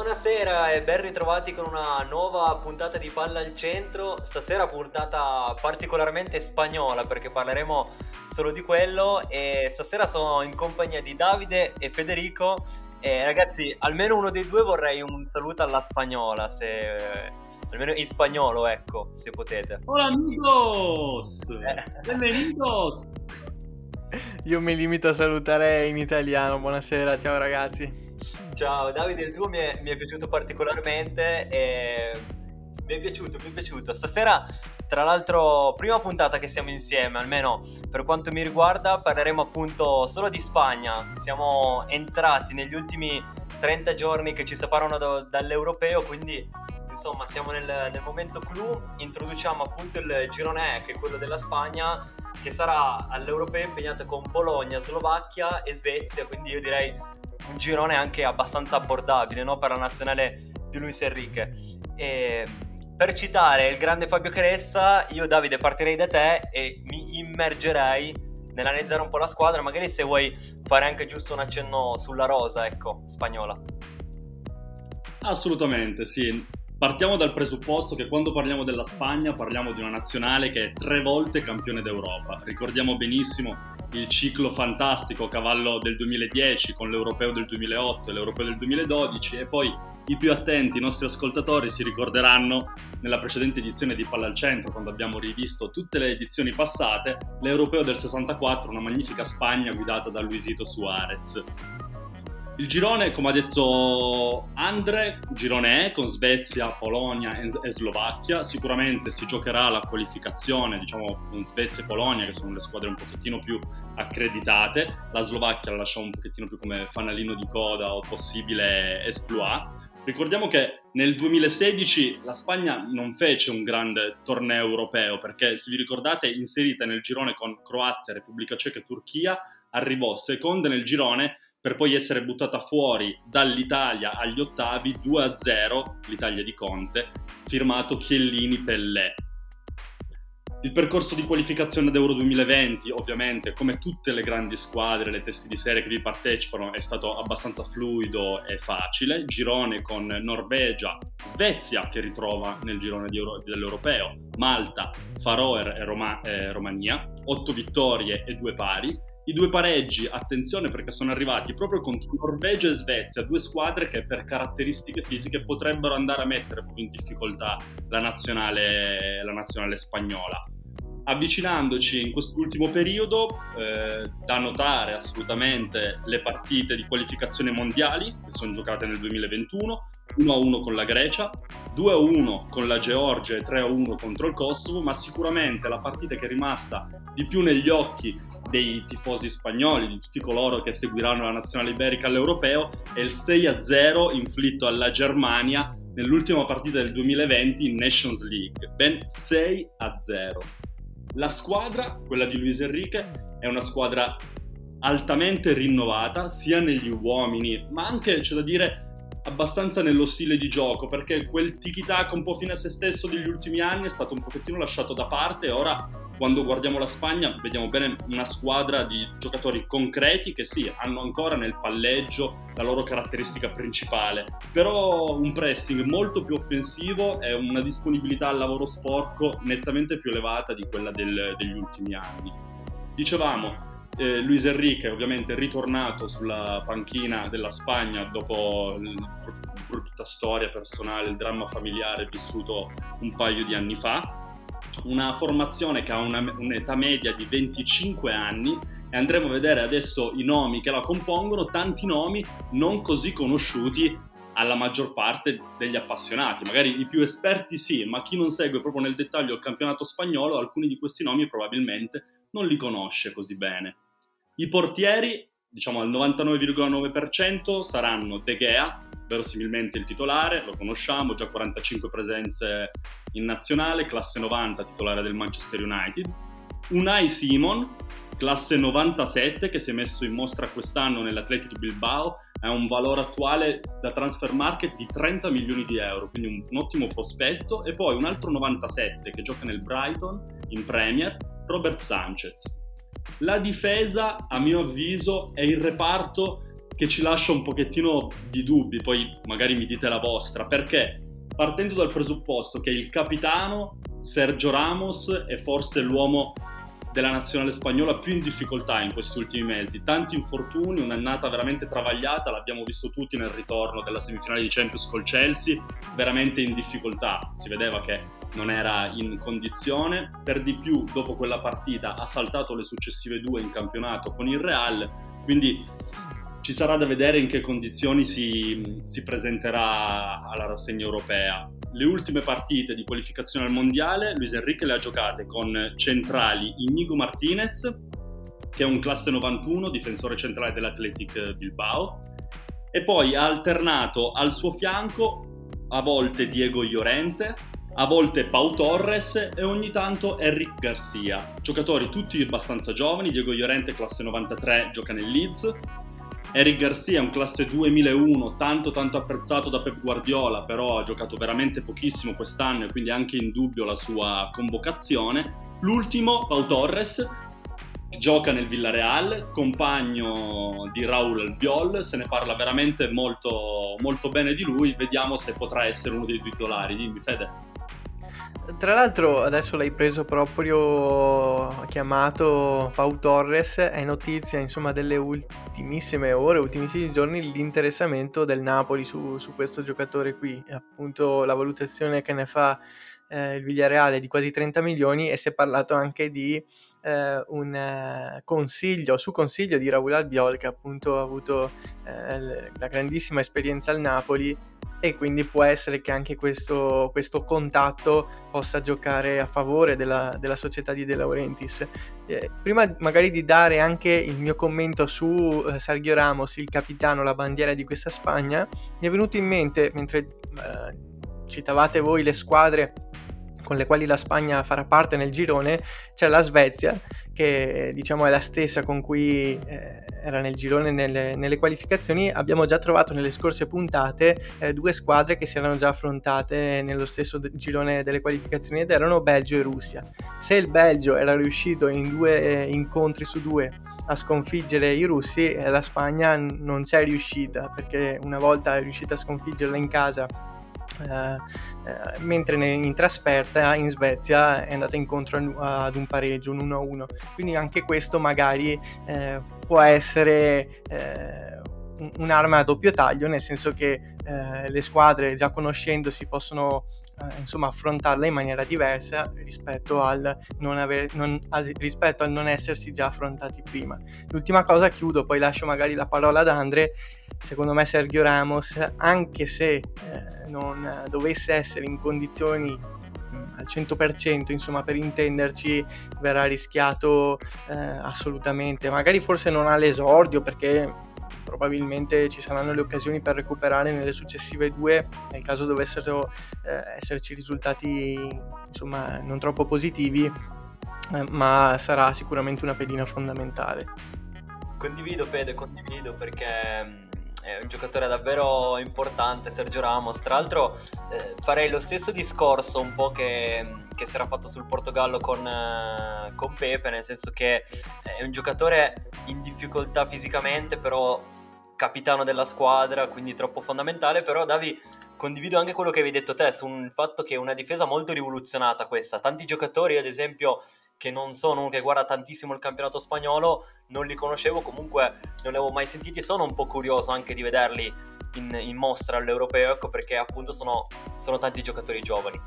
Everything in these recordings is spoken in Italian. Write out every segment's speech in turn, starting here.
Buonasera e ben ritrovati con una nuova puntata di Palla al Centro. Stasera puntata particolarmente spagnola perché parleremo solo di quello e stasera sono in compagnia di Davide e Federico e ragazzi, almeno uno dei due vorrei un saluto alla spagnola, se almeno in spagnolo, ecco, se potete. Hola amigos! Eh. Bienvenidos! Io mi limito a salutare in italiano. Buonasera, ciao ragazzi. Ciao Davide, il tuo mi è, mi è piaciuto particolarmente e mi è piaciuto, mi è piaciuto. Stasera, tra l'altro, prima puntata che siamo insieme, almeno per quanto mi riguarda, parleremo appunto solo di Spagna. Siamo entrati negli ultimi 30 giorni che ci separano da- dall'europeo, quindi insomma siamo nel, nel momento clou. Introduciamo appunto il girone E, che è quello della Spagna, che sarà all'europeo impegnato con Polonia, Slovacchia e Svezia, quindi io direi un girone anche abbastanza abbordabile no? per la nazionale di Luis Enrique. E per citare il grande Fabio Cressa, io Davide partirei da te e mi immergerei nell'analizzare un po' la squadra, magari se vuoi fare anche giusto un accenno sulla rosa, ecco, spagnola. Assolutamente, sì. Partiamo dal presupposto che quando parliamo della Spagna parliamo di una nazionale che è tre volte campione d'Europa. Ricordiamo benissimo il ciclo fantastico cavallo del 2010 con l'Europeo del 2008 e l'Europeo del 2012 e poi i più attenti, i nostri ascoltatori, si ricorderanno nella precedente edizione di Palla al Centro, quando abbiamo rivisto tutte le edizioni passate, l'Europeo del 64, una magnifica Spagna guidata da Luisito Suarez. Il girone, come ha detto Andre, girone è con Svezia, Polonia e Slovacchia. Sicuramente si giocherà la qualificazione, diciamo, con Svezia e Polonia, che sono le squadre un pochettino più accreditate. La Slovacchia la lasciamo un pochettino più come fanalino di coda o possibile esploit. Ricordiamo che nel 2016 la Spagna non fece un grande torneo europeo perché, se vi ricordate, inserita nel girone con Croazia, Repubblica Ceca e Turchia, arrivò seconda nel girone per poi essere buttata fuori dall'Italia agli ottavi 2-0, l'Italia di Conte, firmato Chiellini-Pellè. Il percorso di qualificazione ad Euro 2020, ovviamente, come tutte le grandi squadre, le testi di serie che vi partecipano, è stato abbastanza fluido e facile. Girone con Norvegia, Svezia che ritrova nel girone Euro- dell'Europeo, Malta, Faroe e Roma- eh, Romania, 8 vittorie e 2 pari. I due pareggi, attenzione perché sono arrivati proprio contro Norvegia e Svezia, due squadre che per caratteristiche fisiche potrebbero andare a mettere proprio in difficoltà la nazionale, la nazionale spagnola. Avvicinandoci in quest'ultimo periodo, eh, da notare assolutamente le partite di qualificazione mondiali che sono giocate nel 2021, 1-1 con la Grecia, 2-1 con la Georgia e 3-1 contro il Kosovo, ma sicuramente la partita che è rimasta di più negli occhi dei tifosi spagnoli, di tutti coloro che seguiranno la nazionale iberica all'europeo, è il 6-0 inflitto alla Germania nell'ultima partita del 2020 in Nations League, ben 6-0. La squadra, quella di Luis Enrique, è una squadra altamente rinnovata, sia negli uomini, ma anche, c'è da dire, abbastanza nello stile di gioco, perché quel tiki-taka un po' fine a se stesso degli ultimi anni è stato un pochettino lasciato da parte e ora quando guardiamo la Spagna vediamo bene una squadra di giocatori concreti che sì, hanno ancora nel palleggio la loro caratteristica principale, però un pressing molto più offensivo e una disponibilità al lavoro sporco nettamente più elevata di quella del, degli ultimi anni. Dicevamo, eh, Luis Enrique ovviamente ritornato sulla panchina della Spagna dopo la brutta storia personale, il dramma familiare vissuto un paio di anni fa. Una formazione che ha una, un'età media di 25 anni e andremo a vedere adesso i nomi che la compongono, tanti nomi non così conosciuti alla maggior parte degli appassionati. Magari i più esperti sì, ma chi non segue proprio nel dettaglio il campionato spagnolo, alcuni di questi nomi probabilmente non li conosce così bene. I portieri diciamo al 99,9% saranno De Gea, verosimilmente il titolare, lo conosciamo, già 45 presenze in nazionale, classe 90 titolare del Manchester United, Unai Simon, classe 97 che si è messo in mostra quest'anno nell'Athletic Bilbao, ha un valore attuale da transfer market di 30 milioni di euro, quindi un, un ottimo prospetto, e poi un altro 97 che gioca nel Brighton in Premier, Robert Sanchez. La difesa, a mio avviso, è il reparto che ci lascia un pochettino di dubbi, poi magari mi dite la vostra, perché? Partendo dal presupposto che il capitano Sergio Ramos è forse l'uomo della nazionale spagnola più in difficoltà in questi ultimi mesi. Tanti infortuni, un'annata veramente travagliata, l'abbiamo visto tutti nel ritorno della semifinale di Champions col Chelsea, veramente in difficoltà. Si vedeva che non era in condizione. Per di più, dopo quella partita, ha saltato le successive due in campionato con il Real. Quindi ci sarà da vedere in che condizioni si, si presenterà alla rassegna europea. Le ultime partite di qualificazione al mondiale, Luis Enrique le ha giocate con centrali Inigo Martinez, che è un classe 91, difensore centrale dell'Athletic Bilbao, e poi ha alternato al suo fianco a volte Diego Llorente, a volte Pau Torres e ogni tanto Eric Garcia. Giocatori tutti abbastanza giovani, Diego Llorente classe 93 gioca nel Leeds, Eric Garcia un classe 2001, tanto tanto apprezzato da Pep Guardiola, però ha giocato veramente pochissimo quest'anno e quindi anche in dubbio la sua convocazione. L'ultimo, Pau Torres, gioca nel Villarreal, compagno di Raul Albiol, se ne parla veramente molto, molto bene di lui, vediamo se potrà essere uno dei titolari. Dimmi Fede. Tra l'altro adesso l'hai preso proprio chiamato Pau Torres, è notizia insomma delle ultimissime ore, ultimissimi giorni l'interessamento del Napoli su, su questo giocatore qui, appunto la valutazione che ne fa eh, il Villareale di quasi 30 milioni e si è parlato anche di eh, un eh, consiglio, su consiglio di Raul Albiol che appunto ha avuto eh, la grandissima esperienza al Napoli e quindi può essere che anche questo, questo contatto possa giocare a favore della, della società di De Laurentiis. Eh, prima magari di dare anche il mio commento su eh, Sergio Ramos, il capitano, la bandiera di questa Spagna, mi è venuto in mente, mentre eh, citavate voi le squadre con le quali la Spagna farà parte nel girone, c'è la Svezia, che diciamo è la stessa con cui eh, era nel girone nelle, nelle, qualificazioni. Abbiamo già trovato nelle scorse puntate eh, due squadre che si erano già affrontate nello stesso d- girone delle qualificazioni ed erano Belgio e Russia. Se il Belgio era riuscito in due eh, incontri su due a sconfiggere i russi, eh, la Spagna non c'è riuscita perché una volta è riuscita a sconfiggerla in casa mentre in trasferta in Svezia è andata incontro ad un pareggio, un 1-1. Quindi anche questo magari eh, può essere eh, un'arma a doppio taglio, nel senso che eh, le squadre già conoscendosi possono eh, insomma affrontarla in maniera diversa rispetto al non, aver, non, al, rispetto al non essersi già affrontati prima. L'ultima cosa, chiudo, poi lascio magari la parola ad Andre, secondo me Sergio Ramos, anche se eh, non dovesse essere in condizioni mm, al 100%, insomma, per intenderci, verrà rischiato eh, assolutamente. Magari forse non all'esordio perché probabilmente ci saranno le occasioni per recuperare nelle successive due nel caso dovessero eh, esserci risultati insomma non troppo positivi eh, ma sarà sicuramente una pedina fondamentale condivido Fede condivido perché mm, è un giocatore davvero importante Sergio Ramos tra l'altro eh, farei lo stesso discorso un po' che, che si era fatto sul Portogallo con, eh, con Pepe nel senso che è un giocatore in difficoltà fisicamente però capitano della squadra, quindi troppo fondamentale, però Davi condivido anche quello che avevi detto te sul fatto che è una difesa molto rivoluzionata questa. Tanti giocatori, ad esempio, che non sono uno che guarda tantissimo il campionato spagnolo, non li conoscevo, comunque non li avevo mai sentiti e sono un po' curioso anche di vederli in, in mostra all'europeo, ecco perché appunto sono, sono tanti giocatori giovani.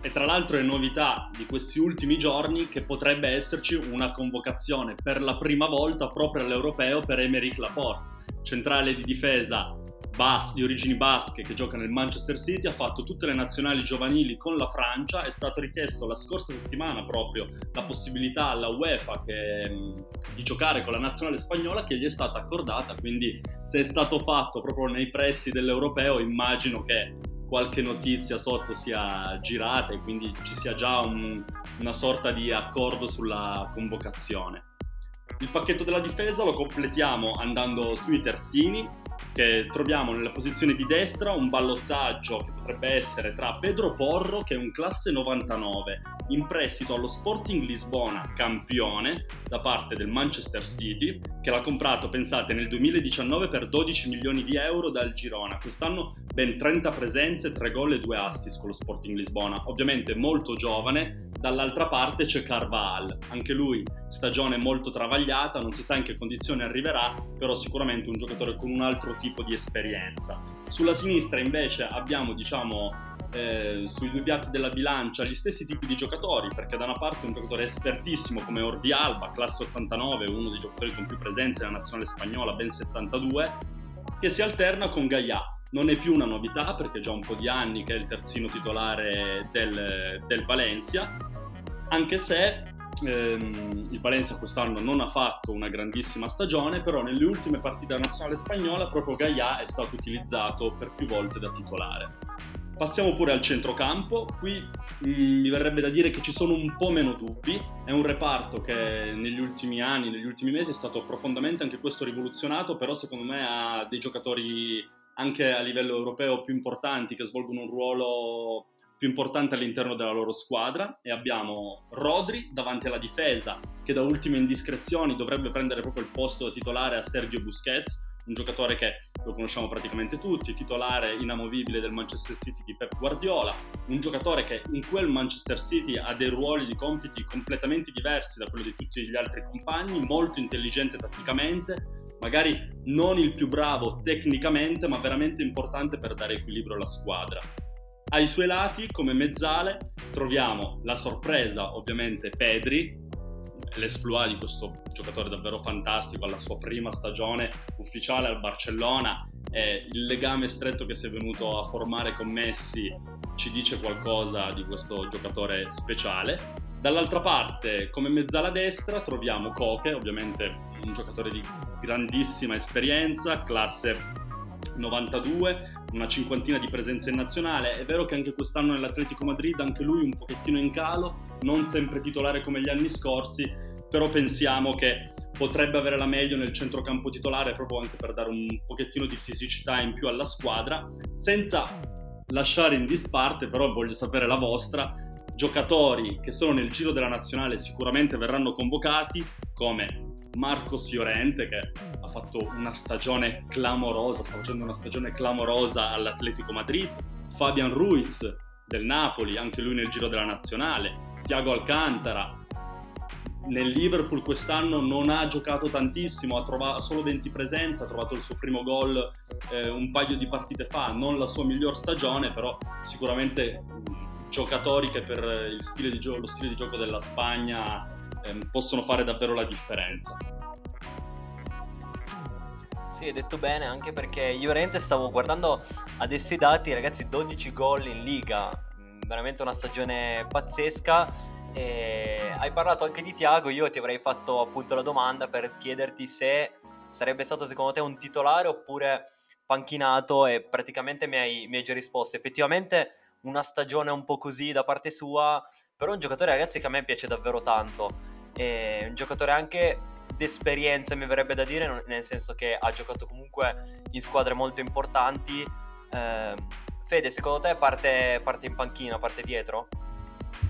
E tra l'altro è novità di questi ultimi giorni che potrebbe esserci una convocazione per la prima volta proprio all'europeo per Emeric Laporte, centrale di difesa bas- di origini basche che gioca nel Manchester City, ha fatto tutte le nazionali giovanili con la Francia, è stato richiesto la scorsa settimana proprio la possibilità alla UEFA che, di giocare con la nazionale spagnola che gli è stata accordata, quindi se è stato fatto proprio nei pressi dell'europeo immagino che qualche notizia sotto sia girata e quindi ci sia già un, una sorta di accordo sulla convocazione. Il pacchetto della difesa lo completiamo andando sui terzini, che troviamo nella posizione di destra un ballottaggio che potrebbe essere tra Pedro Porro, che è un classe 99, in prestito allo Sporting Lisbona, campione, da parte del Manchester City, che l'ha comprato, pensate, nel 2019 per 12 milioni di euro dal Girona. Quest'anno ben 30 presenze, 3 gol e 2 assist con lo Sporting Lisbona. Ovviamente molto giovane, dall'altra parte c'è Carval, anche lui stagione molto travagliata, non si sa in che condizione arriverà, però sicuramente un giocatore con un altro tipo di esperienza. Sulla sinistra invece abbiamo, diciamo, eh, sui due piatti della bilancia gli stessi tipi di giocatori, perché da una parte un giocatore espertissimo come Ordi Alba, classe 89, uno dei giocatori con più presenze nella nazionale spagnola, ben 72, che si alterna con Gaia. Non è più una novità perché è già un po' di anni che è il terzino titolare del, del Valencia, anche se ehm, il Valencia quest'anno non ha fatto una grandissima stagione, però nelle ultime partite della nazionale spagnola proprio Gaia è stato utilizzato per più volte da titolare. Passiamo pure al centrocampo, qui mh, mm, mi verrebbe da dire che ci sono un po' meno dubbi, è un reparto che negli ultimi anni, negli ultimi mesi è stato profondamente anche questo rivoluzionato, però secondo me ha dei giocatori anche a livello europeo più importanti che svolgono un ruolo più importante all'interno della loro squadra e abbiamo Rodri davanti alla difesa che da ultime indiscrezioni dovrebbe prendere proprio il posto da titolare a Sergio Busquets, un giocatore che lo conosciamo praticamente tutti, titolare inamovibile del Manchester City di Pep Guardiola, un giocatore che in quel Manchester City ha dei ruoli di compiti completamente diversi da quelli di tutti gli altri compagni, molto intelligente tatticamente, magari non il più bravo tecnicamente, ma veramente importante per dare equilibrio alla squadra. Ai suoi lati, come mezzale, troviamo la sorpresa, ovviamente, Pedri, l'esploit di questo giocatore davvero fantastico alla sua prima stagione ufficiale al Barcellona e il legame stretto che si è venuto a formare con Messi ci dice qualcosa di questo giocatore speciale. Dall'altra parte, come mezzala destra, troviamo Koke, ovviamente un giocatore di grandissima esperienza, classe 92, una cinquantina di presenze in nazionale. È vero che anche quest'anno nell'Atletico Madrid, anche lui un pochettino in calo, non sempre titolare come gli anni scorsi, però pensiamo che potrebbe avere la meglio nel centrocampo titolare proprio anche per dare un pochettino di fisicità in più alla squadra, senza lasciare in disparte, però voglio sapere la vostra, giocatori che sono nel giro della nazionale sicuramente verranno convocati come Marcos Llorente che ha fatto una stagione clamorosa, sta facendo una stagione clamorosa all'Atletico Madrid, Fabian Ruiz del Napoli, anche lui nel giro della nazionale, Thiago Alcantara, nel Liverpool quest'anno non ha giocato tantissimo, ha trovato solo 20 presenze, ha trovato il suo primo gol eh, un paio di partite fa, non la sua miglior stagione, però sicuramente giocatori che per stile gio- lo stile di gioco della Spagna ehm, possono fare davvero la differenza. Sì, hai detto bene, anche perché io veramente stavo guardando adesso i dati, ragazzi, 12 gol in Liga, mm, veramente una stagione pazzesca. E hai parlato anche di Tiago, io ti avrei fatto appunto la domanda per chiederti se sarebbe stato secondo te un titolare oppure panchinato e praticamente mi hai, mi hai già risposto. Effettivamente una stagione un po' così da parte sua, però un giocatore ragazzi che a me piace davvero tanto è un giocatore anche d'esperienza mi verrebbe da dire, nel senso che ha giocato comunque in squadre molto importanti. Eh, Fede, secondo te parte, parte, in panchina, parte dietro?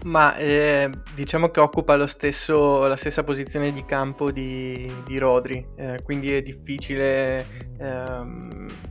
Ma eh, diciamo che occupa stesso, la stessa posizione di campo di, di Rodri, eh, quindi è difficile ehm,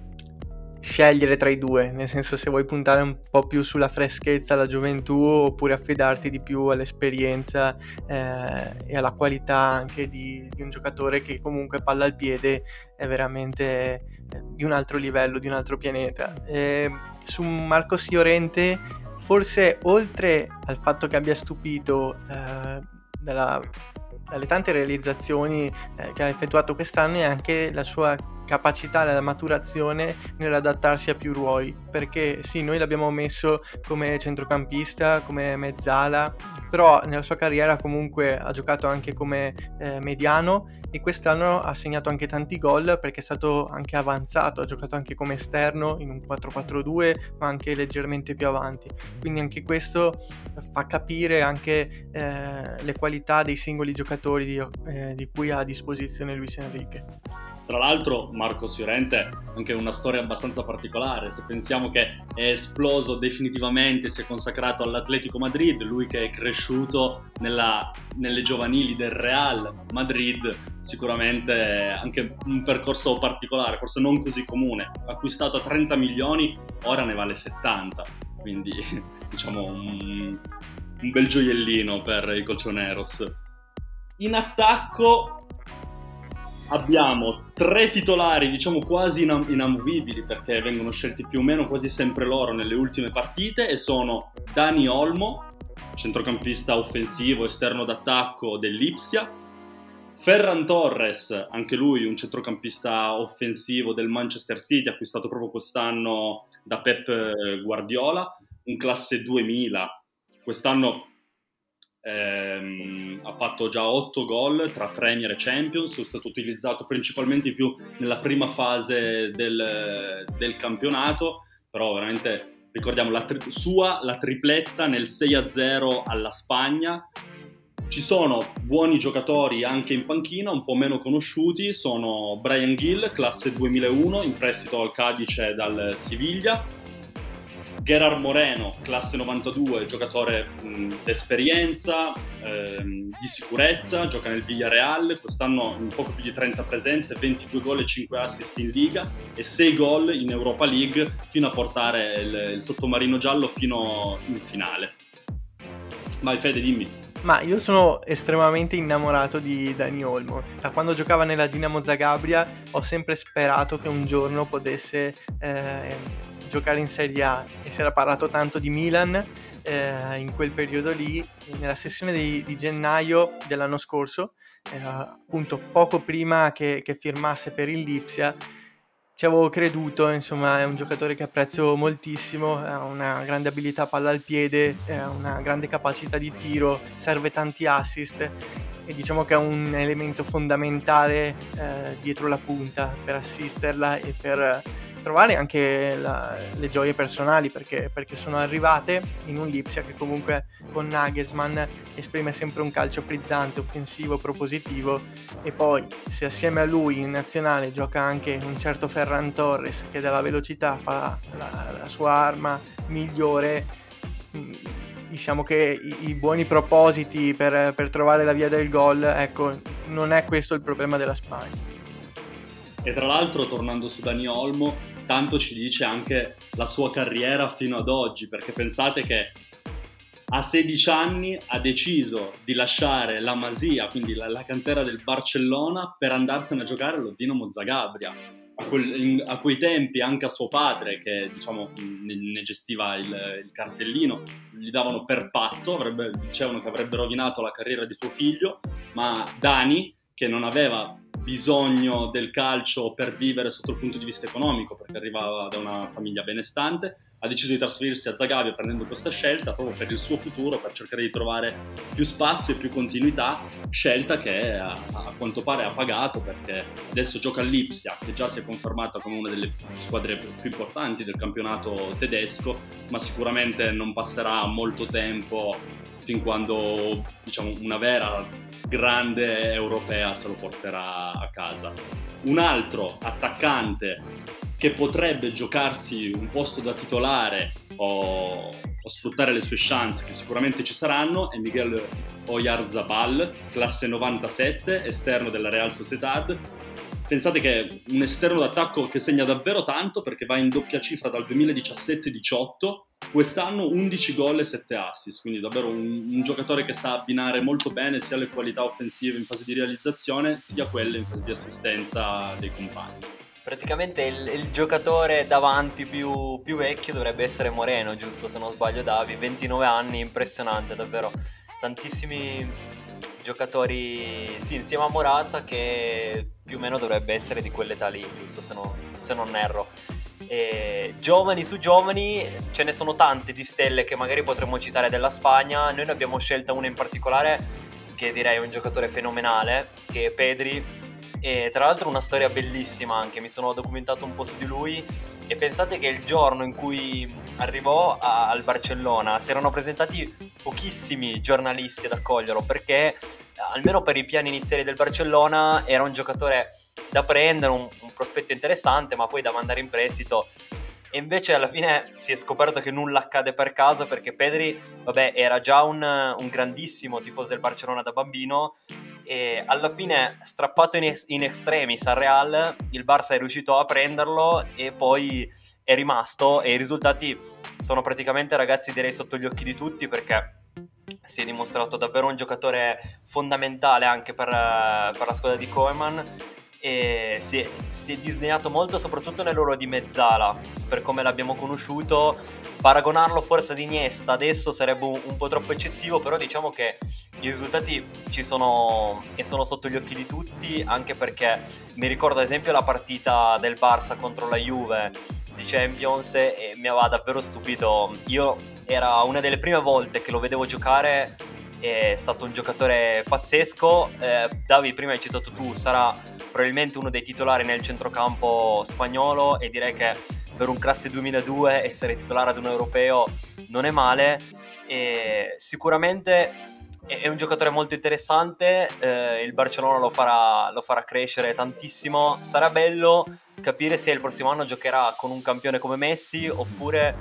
scegliere tra i due, nel senso se vuoi puntare un po' più sulla freschezza, alla gioventù oppure affidarti di più all'esperienza eh, e alla qualità anche di, di, un giocatore che comunque palla al piede è veramente eh, di un altro livello, di un altro pianeta. E su Marcos Llorente forse oltre al fatto che abbia stupito eh, dalla, dalle tante realizzazioni eh, che ha effettuato quest'anno è anche la sua capacità, la maturazione nell'adattarsi a più ruoli, perché sì, noi l'abbiamo messo come centrocampista, come mezzala, però nella sua carriera comunque ha giocato anche come eh, mediano e quest'anno ha segnato anche tanti gol perché è stato anche avanzato, ha giocato anche come esterno in un 4-4-2 ma anche leggermente più avanti, quindi anche questo fa capire anche eh, le qualità dei singoli giocatori di, eh, di cui ha a disposizione Luis Enrique. Tra l'altro Marco Siorente anche una storia abbastanza particolare, se pensiamo che è esploso definitivamente, si è consacrato all'Atletico Madrid, lui che è cresciuto nella, nelle giovanili del Real Madrid, sicuramente anche un percorso particolare, forse non così comune, acquistato a 30 milioni, ora ne vale 70, quindi diciamo un, un bel gioiellino per i Colchoneros. In attacco abbiamo tre titolari, diciamo quasi inam- inamovibili perché vengono scelti più o meno quasi sempre loro nelle ultime partite e sono Dani Olmo, centrocampista offensivo esterno d'attacco dell'Ipsia, Ferran Torres, anche lui un centrocampista offensivo del Manchester City, acquistato proprio quest'anno da Pep Guardiola, un classe 2000, quest'anno ehm, ha fatto già 8 gol tra Premier e Champions, è stato utilizzato principalmente più nella prima fase del, del campionato, però veramente ricordiamo la tri- sua la tripletta nel 6-0 alla Spagna. Ci sono buoni giocatori anche in panchina, un po' meno conosciuti, sono Brian Gill, classe 2001, in prestito al Cadice dal Siviglia, Gerard Moreno, classe 92, giocatore d'esperienza, ehm, di sicurezza, gioca nel Villarreal, quest'anno in poco più di 30 presenze, 22 gol e 5 assist in Liga e 6 gol in Europa League fino a portare il, il sottomarino giallo fino in finale. Vai Fede, dimmi. Ma io sono estremamente innamorato di Dani Olmo. Da quando giocava nella Dinamo Zagabria ho sempre sperato che un giorno potesse eh, giocare in Serie A e si era parlato tanto di Milan eh, in quel periodo lì, nella sessione di, di gennaio dell'anno scorso, eh, appunto poco prima che, che firmasse per il Lipsia ci avevo creduto, insomma è un giocatore che apprezzo moltissimo, ha una grande abilità palla al piede, ha una grande capacità di tiro, serve tanti assist e diciamo che è un elemento fondamentale eh, dietro la punta per assisterla e per trovare anche la, le gioie personali perché, perché, sono arrivate in un Lipsia che comunque con Nagelsmann esprime sempre un calcio frizzante, offensivo, propositivo e poi se assieme a lui in nazionale gioca anche un certo Ferran Torres che dalla velocità fa la, la sua arma migliore mm, diciamo che i, i buoni propositi per, per, trovare la via del gol, ecco, non è questo il problema della Spagna. E tra l'altro, tornando su Dani Olmo, tanto ci dice anche la sua carriera fino ad oggi, perché pensate che a 16 anni ha deciso di lasciare la Masia, quindi la, la cantera del Barcellona, per andarsene a giocare allo Dinamo Zagabria. A, quel, in, a, quei tempi anche a suo padre, che diciamo ne, ne gestiva il, il, cartellino, gli davano per pazzo, avrebbe, dicevano che avrebbe rovinato la carriera di suo figlio, ma Dani, che non aveva bisogno del calcio per vivere sotto il punto di vista economico, perché arrivava da una famiglia benestante, ha deciso di trasferirsi a Zagabria prendendo questa scelta proprio per il suo futuro, per cercare di trovare più spazio e più continuità, scelta che a, a quanto pare ha pagato perché adesso gioca all'Ipsia, che già si è confermata come una delle squadre più importanti del campionato tedesco, ma sicuramente non passerà molto tempo fin quando diciamo, una vera grande europea se lo porterà a casa. Un altro attaccante che potrebbe giocarsi un posto da titolare o, o sfruttare le sue chance che sicuramente ci saranno è Miguel Oyarzabal, classe 97, esterno della Real Sociedad, pensate che è un esterno d'attacco che segna davvero tanto perché va in doppia cifra dal 2017-18, quest'anno 11 gol e 7 assist, quindi davvero un, un, giocatore che sa abbinare molto bene sia le qualità offensive in fase di realizzazione sia quelle in fase di assistenza dei compagni. Praticamente il, il giocatore davanti più, più vecchio dovrebbe essere Moreno, giusto se non sbaglio Davi, 29 anni, impressionante davvero, tantissimi giocatori, sì, insieme a Morata, che più o meno dovrebbe essere di quell'età lì, giusto se, no, se non erro. E giovani su giovani, ce ne sono tante di stelle che magari potremmo citare della Spagna. Noi ne abbiamo scelta una in particolare che direi è un giocatore fenomenale, che è Pedri. E tra l'altro una storia bellissima anche, mi sono documentato un po' su di lui. E pensate che il giorno in cui arrivò a, al Barcellona si erano presentati pochissimi giornalisti ad accoglierlo perché almeno per i piani iniziali del Barcellona era un giocatore da prendere, un, un prospetto interessante ma poi da mandare in prestito. E invece alla fine si è scoperto che nulla accade per caso perché Pedri, vabbè, era già un, un grandissimo tifoso del Barcellona da bambino e alla fine strappato in, es- in extremis al Real, il Barça è riuscito a prenderlo e poi è rimasto e i risultati sono praticamente ragazzi direi sotto gli occhi di tutti perché si è dimostrato davvero un giocatore fondamentale anche per, per la squadra di Koeman e si è, si è, disegnato molto soprattutto nel ruolo di mezzala per come l'abbiamo conosciuto. Paragonarlo forse ad Iniesta adesso sarebbe un, un, po' troppo eccessivo però diciamo che i risultati ci sono e sono sotto gli occhi di tutti anche perché mi ricordo ad esempio la partita del Barça contro la Juve di Champions e mi aveva davvero stupito. Io era una delle prime volte che lo vedevo giocare è stato un giocatore pazzesco. Eh, Davi prima hai citato tu sarà probabilmente uno dei titolari nel centrocampo spagnolo e direi che per un classe 2002 essere titolare ad un europeo non è male. E sicuramente è un giocatore molto interessante, eh, il Barcellona lo farà, lo farà, crescere tantissimo, sarà bello capire se il prossimo anno giocherà con un campione come Messi oppure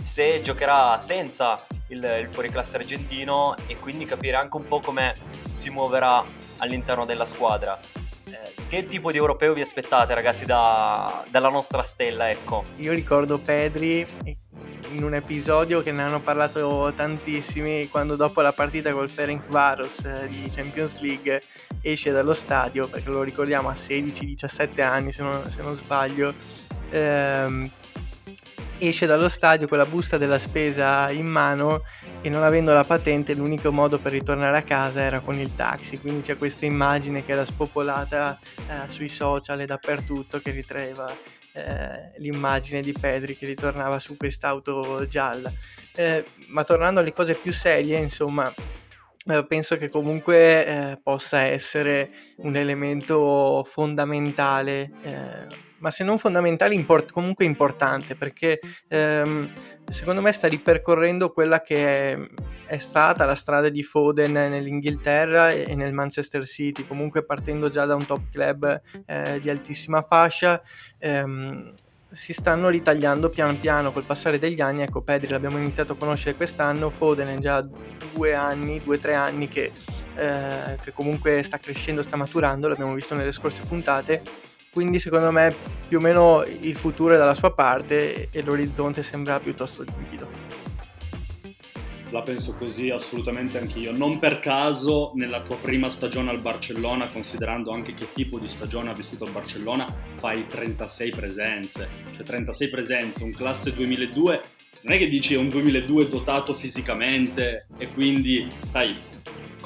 se giocherà senza il, il fuoriclasse argentino e quindi capire anche un po' come si muoverà all'interno della squadra. Eh, che tipo di europeo vi aspettate, ragazzi, da, dalla nostra stella? Ecco. Io ricordo Pedri in un episodio che ne hanno parlato tantissimi quando dopo la partita col Ferenc Varos eh, di Champions League esce dallo stadio perché lo ricordiamo a 16-17 anni se non, se non sbaglio ehm, esce dallo stadio con la busta della spesa in mano e non avendo la patente l'unico modo per ritornare a casa era con il taxi, quindi c'è questa immagine che era spopolata eh, sui social e dappertutto che ritraeva eh, l'immagine di Pedri che ritornava su quest'auto gialla. Eh, ma tornando alle cose più serie, insomma, eh, penso che comunque eh, possa essere un elemento fondamentale ma se non fondamentale, import- comunque importante, perché ehm, secondo me sta ripercorrendo quella che è, è, stata la strada di Foden nell'Inghilterra e, nel Manchester City, comunque partendo già da un top club eh, di altissima fascia. Ehm, si stanno ritagliando piano piano col passare degli anni. Ecco, Pedri l'abbiamo iniziato a conoscere quest'anno, Foden è già due anni, due o tre anni che, eh, che comunque sta crescendo, sta maturando, l'abbiamo visto nelle scorse puntate quindi secondo me più o meno il futuro è dalla sua parte e l'orizzonte sembra piuttosto limpido. La penso così assolutamente anch'io. Non per caso nella tua prima stagione al Barcellona, considerando anche che tipo di stagione ha vissuto al Barcellona, fai 36 presenze. Cioè 36 presenze, un classe 2002, non è che dici è un 2002 dotato fisicamente e quindi, sai,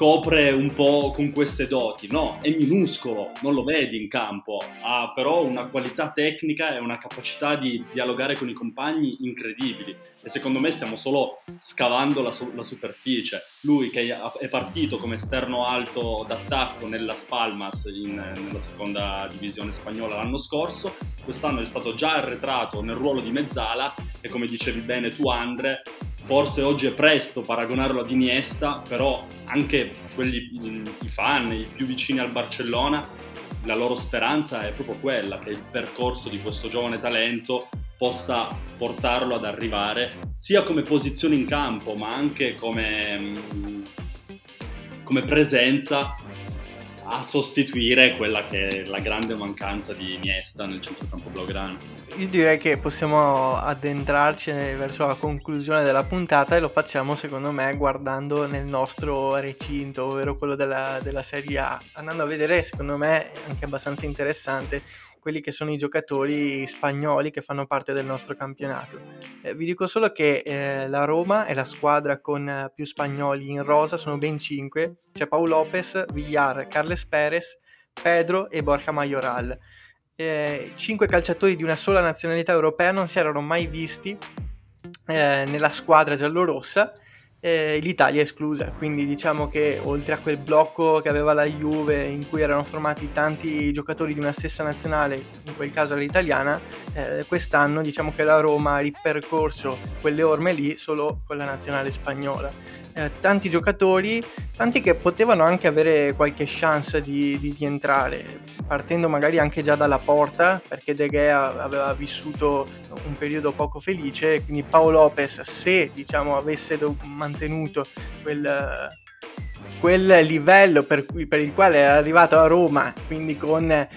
scopre un po' con queste doti. No, è minuscolo, non lo vedi in campo, ha però una qualità tecnica e una capacità di dialogare con i compagni incredibili. E secondo me stiamo solo scavando la, la superficie. Lui che è partito come esterno alto d'attacco nella Spalmas in, nella seconda divisione spagnola l'anno scorso, quest'anno è stato già arretrato nel ruolo di mezzala e come dicevi bene tu Andre, forse oggi è presto paragonarlo ad Iniesta, però anche quelli, i fan, i più vicini al Barcellona, la loro speranza è proprio quella, che il percorso di questo giovane talento possa portarlo ad arrivare sia come posizione in campo, ma anche come, mm, come presenza a sostituire quella che è la grande mancanza di Iniesta nel centrocampo blaugrana. Io direi che possiamo addentrarci verso la conclusione della puntata e lo facciamo secondo me guardando nel nostro recinto, ovvero quello della, della Serie A, andando a vedere secondo me anche abbastanza interessante quelli che sono i giocatori spagnoli che fanno parte del nostro campionato. Eh, vi dico solo che eh, la Roma è la squadra con eh, più spagnoli in rosa, sono ben 5. C'è Paul Lopez, Villar, Carles Perez, Pedro e Borja Mayoral. Eh, cinque calciatori di una sola nazionalità europea non si erano mai visti eh, nella squadra giallorossa eh, l'Italia esclusa, quindi diciamo che oltre a quel blocco che aveva la Juve in cui erano formati tanti giocatori di una stessa nazionale, in quel caso l'italiana, eh, quest'anno diciamo che la Roma ha ripercorso quelle orme lì solo con la nazionale spagnola. Eh, tanti giocatori, tanti che potevano anche avere qualche chance di, di rientrare, partendo magari anche già dalla porta, perché De Gea aveva vissuto un periodo poco felice, quindi Paolo Lopez, se diciamo avesse mantenuto quel, quel livello per, cui, per, il quale era arrivato a Roma, quindi con eh,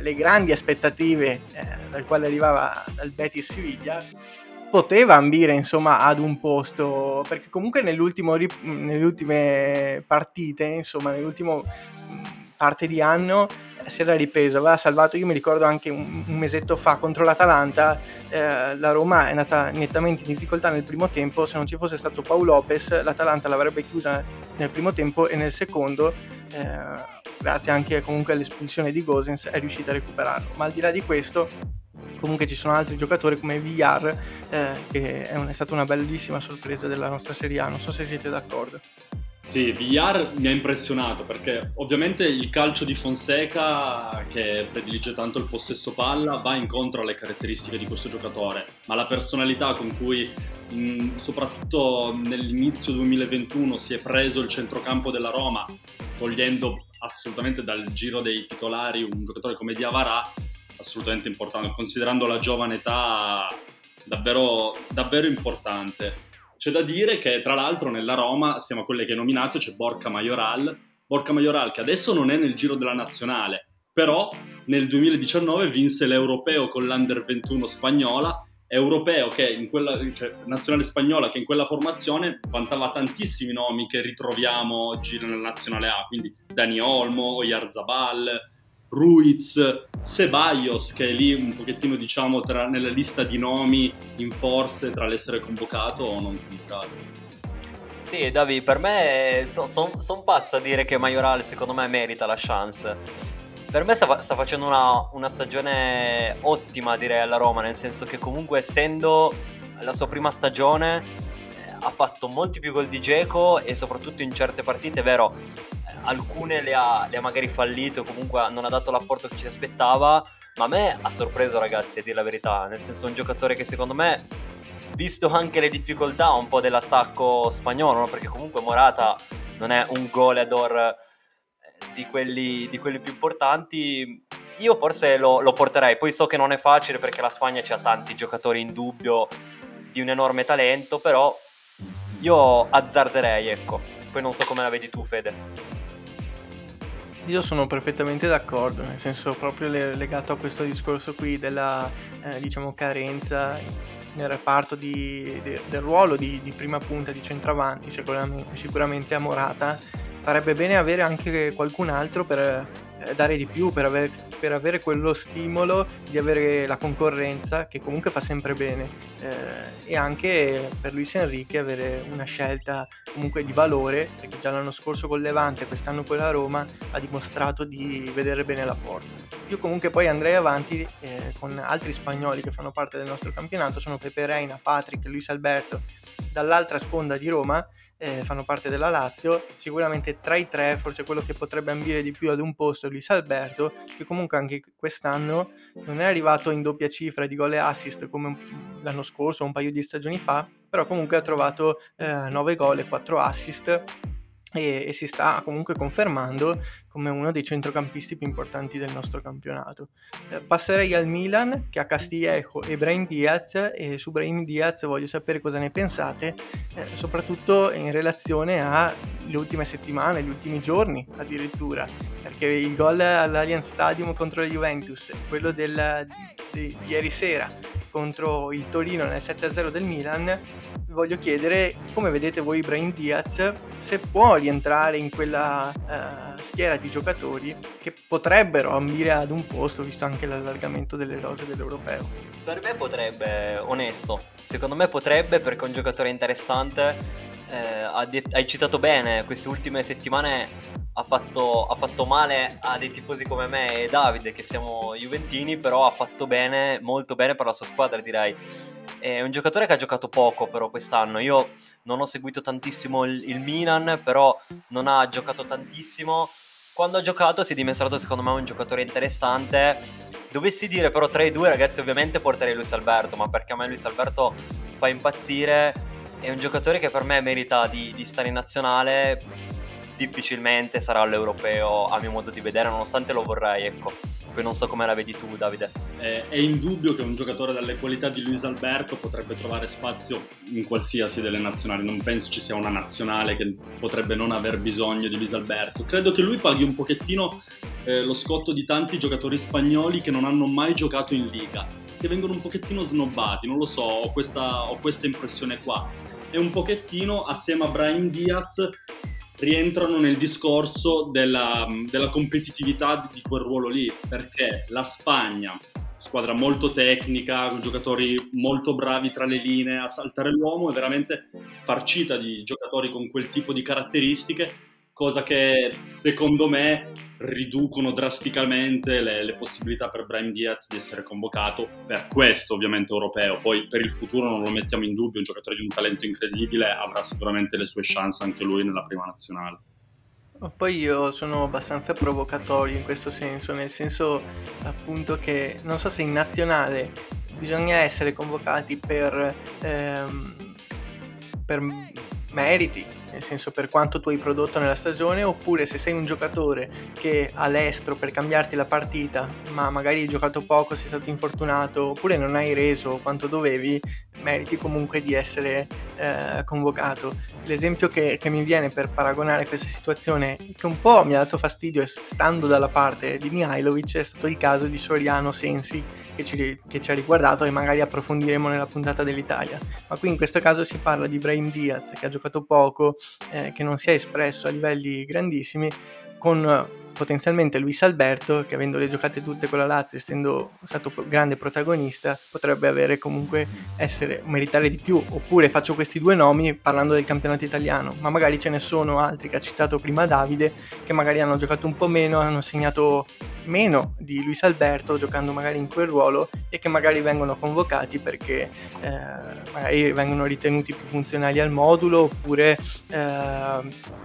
le grandi aspettative eh, dal quale arrivava dal Betis Siviglia, poteva ambire insomma ad un posto perché comunque nelle ultime partite insomma nell'ultimo parte di anno si era ripreso, aveva salvato, io mi ricordo anche un, un mesetto fa contro l'Atalanta, eh, la Roma è andata nettamente in difficoltà nel primo tempo, se non ci fosse stato Paolo Lopez l'Atalanta l'avrebbe chiusa nel primo tempo e nel secondo, eh, grazie anche comunque all'espulsione di Gosens, è riuscita a recuperarlo. Ma al di là di questo, comunque ci sono altri giocatori come VR eh, che è, un, è, stata una bellissima sorpresa della nostra Serie A, non so se siete d'accordo. Sì, VR mi ha impressionato perché ovviamente il calcio di Fonseca, che predilige tanto il possesso palla, va incontro alle caratteristiche di questo giocatore, ma la personalità con cui mh, soprattutto nell'inizio 2021 si è preso il centrocampo della Roma, togliendo assolutamente dal giro dei titolari un giocatore come Diavara, assolutamente importante, considerando la giovane età davvero, davvero importante. C'è da dire che tra l'altro nella Roma, siamo a quelle che hai nominato, c'è Borca Majoral, Borca Majoral che adesso non è nel giro della nazionale, però nel 2019 vinse l'europeo con l'Under 21 spagnola, europeo che in quella, cioè nazionale spagnola che in quella formazione vantava tantissimi nomi che ritroviamo oggi nella nazionale A, quindi Dani Olmo, Oyarzabal, Ruiz, Ceballos che è lì un pochettino diciamo tra, nella lista di nomi in forze tra l'essere convocato o non convocato. Sì, Davi, per me sono son, son pazzo a dire che Majoral secondo me merita la chance. Per me sta, sta facendo una, una, stagione ottima direi alla Roma, nel senso che comunque essendo la sua prima stagione ha fatto molti più gol di Geco e soprattutto in certe partite, è vero, alcune le ha, le ha magari fallite o comunque non ha dato l'apporto che ci aspettava, ma a me ha sorpreso ragazzi a dire la verità, nel senso un giocatore che secondo me, visto anche le difficoltà un po' dell'attacco spagnolo, no? perché comunque Morata non è un goleador eh, di quelli, di quelli più importanti, io forse lo, lo, porterei, poi so che non è facile perché la Spagna ha tanti giocatori in dubbio di un enorme talento, però io azzarderei, ecco. Poi non so come la vedi tu, Fede. Io sono perfettamente d'accordo, nel senso proprio legato a questo discorso qui della eh, diciamo carenza nel reparto di, de, del ruolo di, di, prima punta di centravanti, sicuramente, sicuramente a Morata farebbe bene avere anche qualcun altro per dare di più, per, aver, per, avere quello stimolo di avere la concorrenza che comunque fa sempre bene eh, e anche per Luis Enrique avere una scelta comunque di valore perché già l'anno scorso con Levante, quest'anno con la Roma ha dimostrato di vedere bene la porta. Io comunque poi andrei avanti eh, con altri spagnoli che fanno parte del nostro campionato, sono Pepe Reina, Patrick, Luis Alberto, dall'altra sponda di Roma eh, fanno parte della Lazio, sicuramente tra i tre forse quello che potrebbe ambire di più ad un posto è Luis Alberto, che comunque anche quest'anno non è arrivato in doppia cifra di gol e assist come l'anno scorso un paio di stagioni fa, però comunque ha trovato eh, 9 gol e 4 assist e, e, si sta comunque confermando come uno dei centrocampisti più importanti del nostro campionato. Eh, passerei al Milan che ha Castillejo e Brahim Diaz e su Brahim Diaz voglio sapere cosa ne pensate, eh, soprattutto in relazione alle ultime settimane, gli ultimi giorni addirittura, perché il gol all'Allianz Stadium contro la Juventus, quello del, di ieri sera, contro il Torino nel 7-0 del Milan, voglio chiedere come vedete voi Ibrahim Diaz, se può rientrare in quella uh, schiera di giocatori che potrebbero ambire ad un posto, visto anche l'allargamento delle rose dell'Europeo. Per me potrebbe, onesto, secondo me potrebbe perché è un giocatore interessante. Eh, hai citato bene, queste ultime settimane ha fatto, ha fatto, male a dei tifosi come me e Davide, che siamo Juventini, però ha fatto bene, molto bene per la sua squadra, direi. È un giocatore che ha giocato poco, però, quest'anno. Io non ho seguito tantissimo il, il Milan, però non ha giocato tantissimo. Quando ha giocato si è dimostrato, secondo me, un giocatore interessante. Dovessi dire, però, tra i due, ragazzi, ovviamente porterei Luis Alberto, ma perché a me Luis Alberto fa impazzire. È un giocatore che per me merita di, di stare in nazionale difficilmente sarà all'europeo a mio modo di vedere, nonostante lo vorrei, ecco. Poi non so come la vedi tu, Davide. Eh, è indubbio che un giocatore dalle qualità di Luis Alberto potrebbe trovare spazio in qualsiasi delle nazionali. Non penso ci sia una nazionale che potrebbe non aver bisogno di Luis Alberto. Credo che lui paghi un pochettino eh, lo scotto di tanti giocatori spagnoli che non hanno mai giocato in Liga, che vengono un pochettino snobbati. Non lo so, ho questa, ho questa impressione qua. E un pochettino assieme a Brian Diaz rientrano nel discorso della, della competitività di quel ruolo lì, perché la Spagna, squadra molto tecnica, giocatori molto bravi tra le linee a saltare l'uomo, è veramente farcita di giocatori con quel tipo di caratteristiche cosa che secondo me riducono drasticamente le, le, possibilità per Brian Diaz di essere convocato per questo ovviamente europeo. Poi per il futuro non lo mettiamo in dubbio, un giocatore di un talento incredibile avrà sicuramente le sue chance anche lui nella prima nazionale. Poi io sono abbastanza provocatorio in questo senso, nel senso appunto che non so se in nazionale bisogna essere convocati per, ehm, per meriti, nel senso per quanto tu hai prodotto nella stagione, oppure se sei un giocatore che all'estero per cambiarti la partita, ma magari hai giocato poco, sei stato infortunato, oppure non hai reso quanto dovevi, meriti comunque di essere eh, convocato. L'esempio che, che, mi viene per paragonare questa situazione, che un po' mi ha dato fastidio stando dalla parte di Mihailovic, è stato il caso di Soriano Sensi che ci, che ci ha riguardato e magari approfondiremo nella puntata dell'Italia. Ma qui in questo caso si parla di Brahim Diaz che ha giocato poco, eh, che non si è espresso a livelli grandissimi, con potenzialmente Luis Alberto, che avendo le giocate tutte con la Lazio, essendo stato grande protagonista, potrebbe avere comunque essere, meritare di più. Oppure faccio questi due nomi parlando del campionato italiano, ma magari ce ne sono altri che ha citato prima Davide, che magari hanno giocato un po' meno, hanno segnato meno di Luis Alberto, giocando magari in quel ruolo, e che magari vengono convocati perché eh, magari vengono ritenuti più funzionali al modulo, oppure... Eh,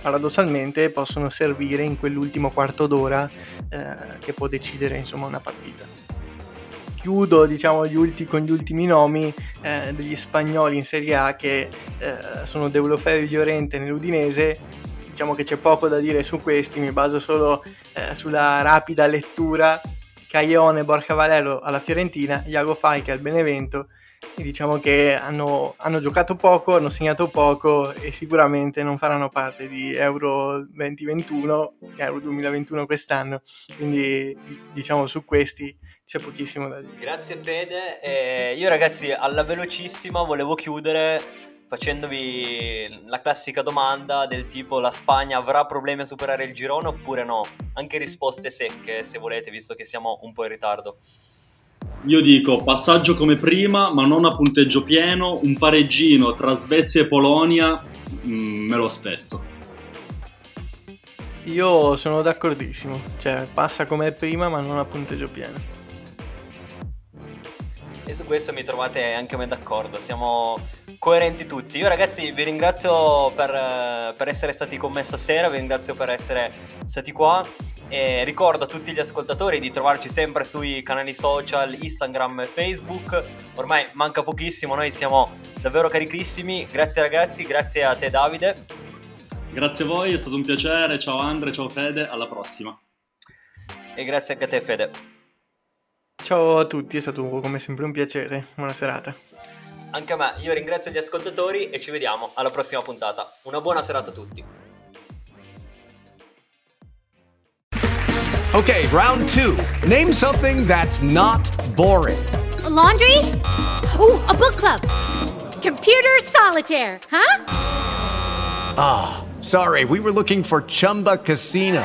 paradossalmente possono servire in quell'ultimo quarto d'ora eh, che può decidere insomma una partita. Chiudo diciamo, gli ulti, con gli ultimi nomi eh, degli spagnoli in Serie A che eh, sono Deulofeu e Llorente nell'Udinese. Diciamo che c'è poco da dire su questi, mi baso solo eh, sulla rapida lettura. Caione, Borja Valero alla Fiorentina, Iago Faica al Benevento, e diciamo che hanno, hanno, giocato poco, hanno segnato poco e sicuramente non faranno parte di Euro 2021, Euro 2021 quest'anno, quindi diciamo su questi c'è pochissimo da dire. Grazie Fede, eh, io ragazzi alla velocissima volevo chiudere facendovi la classica domanda del tipo la Spagna avrà problemi a superare il girone oppure no? Anche risposte secche se volete, visto che siamo un po' in ritardo. Io dico passaggio come prima, ma non a punteggio pieno, un pareggino tra Svezia e Polonia, mm, me lo aspetto. Io sono d'accordissimo, cioè passa come prima, ma non a punteggio pieno. E su questo mi trovate anche me d'accordo, siamo coerenti tutti. Io ragazzi vi ringrazio per, per essere stati con me stasera, vi ringrazio per essere stati qua e ricordo a tutti gli ascoltatori di trovarci sempre sui canali social Instagram e Facebook. Ormai manca pochissimo, noi siamo davvero carichissimi. Grazie ragazzi, grazie a te Davide. Grazie a voi, è stato un piacere. Ciao Andre, ciao Fede, alla prossima. E grazie anche a te Fede. Ciao a tutti, è stato come sempre un piacere. Buona serata. Anche a me, io ringrazio gli ascoltatori e ci vediamo alla prossima puntata. Una buona serata a tutti. Ok, round 2. Name something that's not boring. A laundry? Ooh, a book club. Computer solitaire, huh? Ah, oh, sorry, we were looking for Chumba Casino.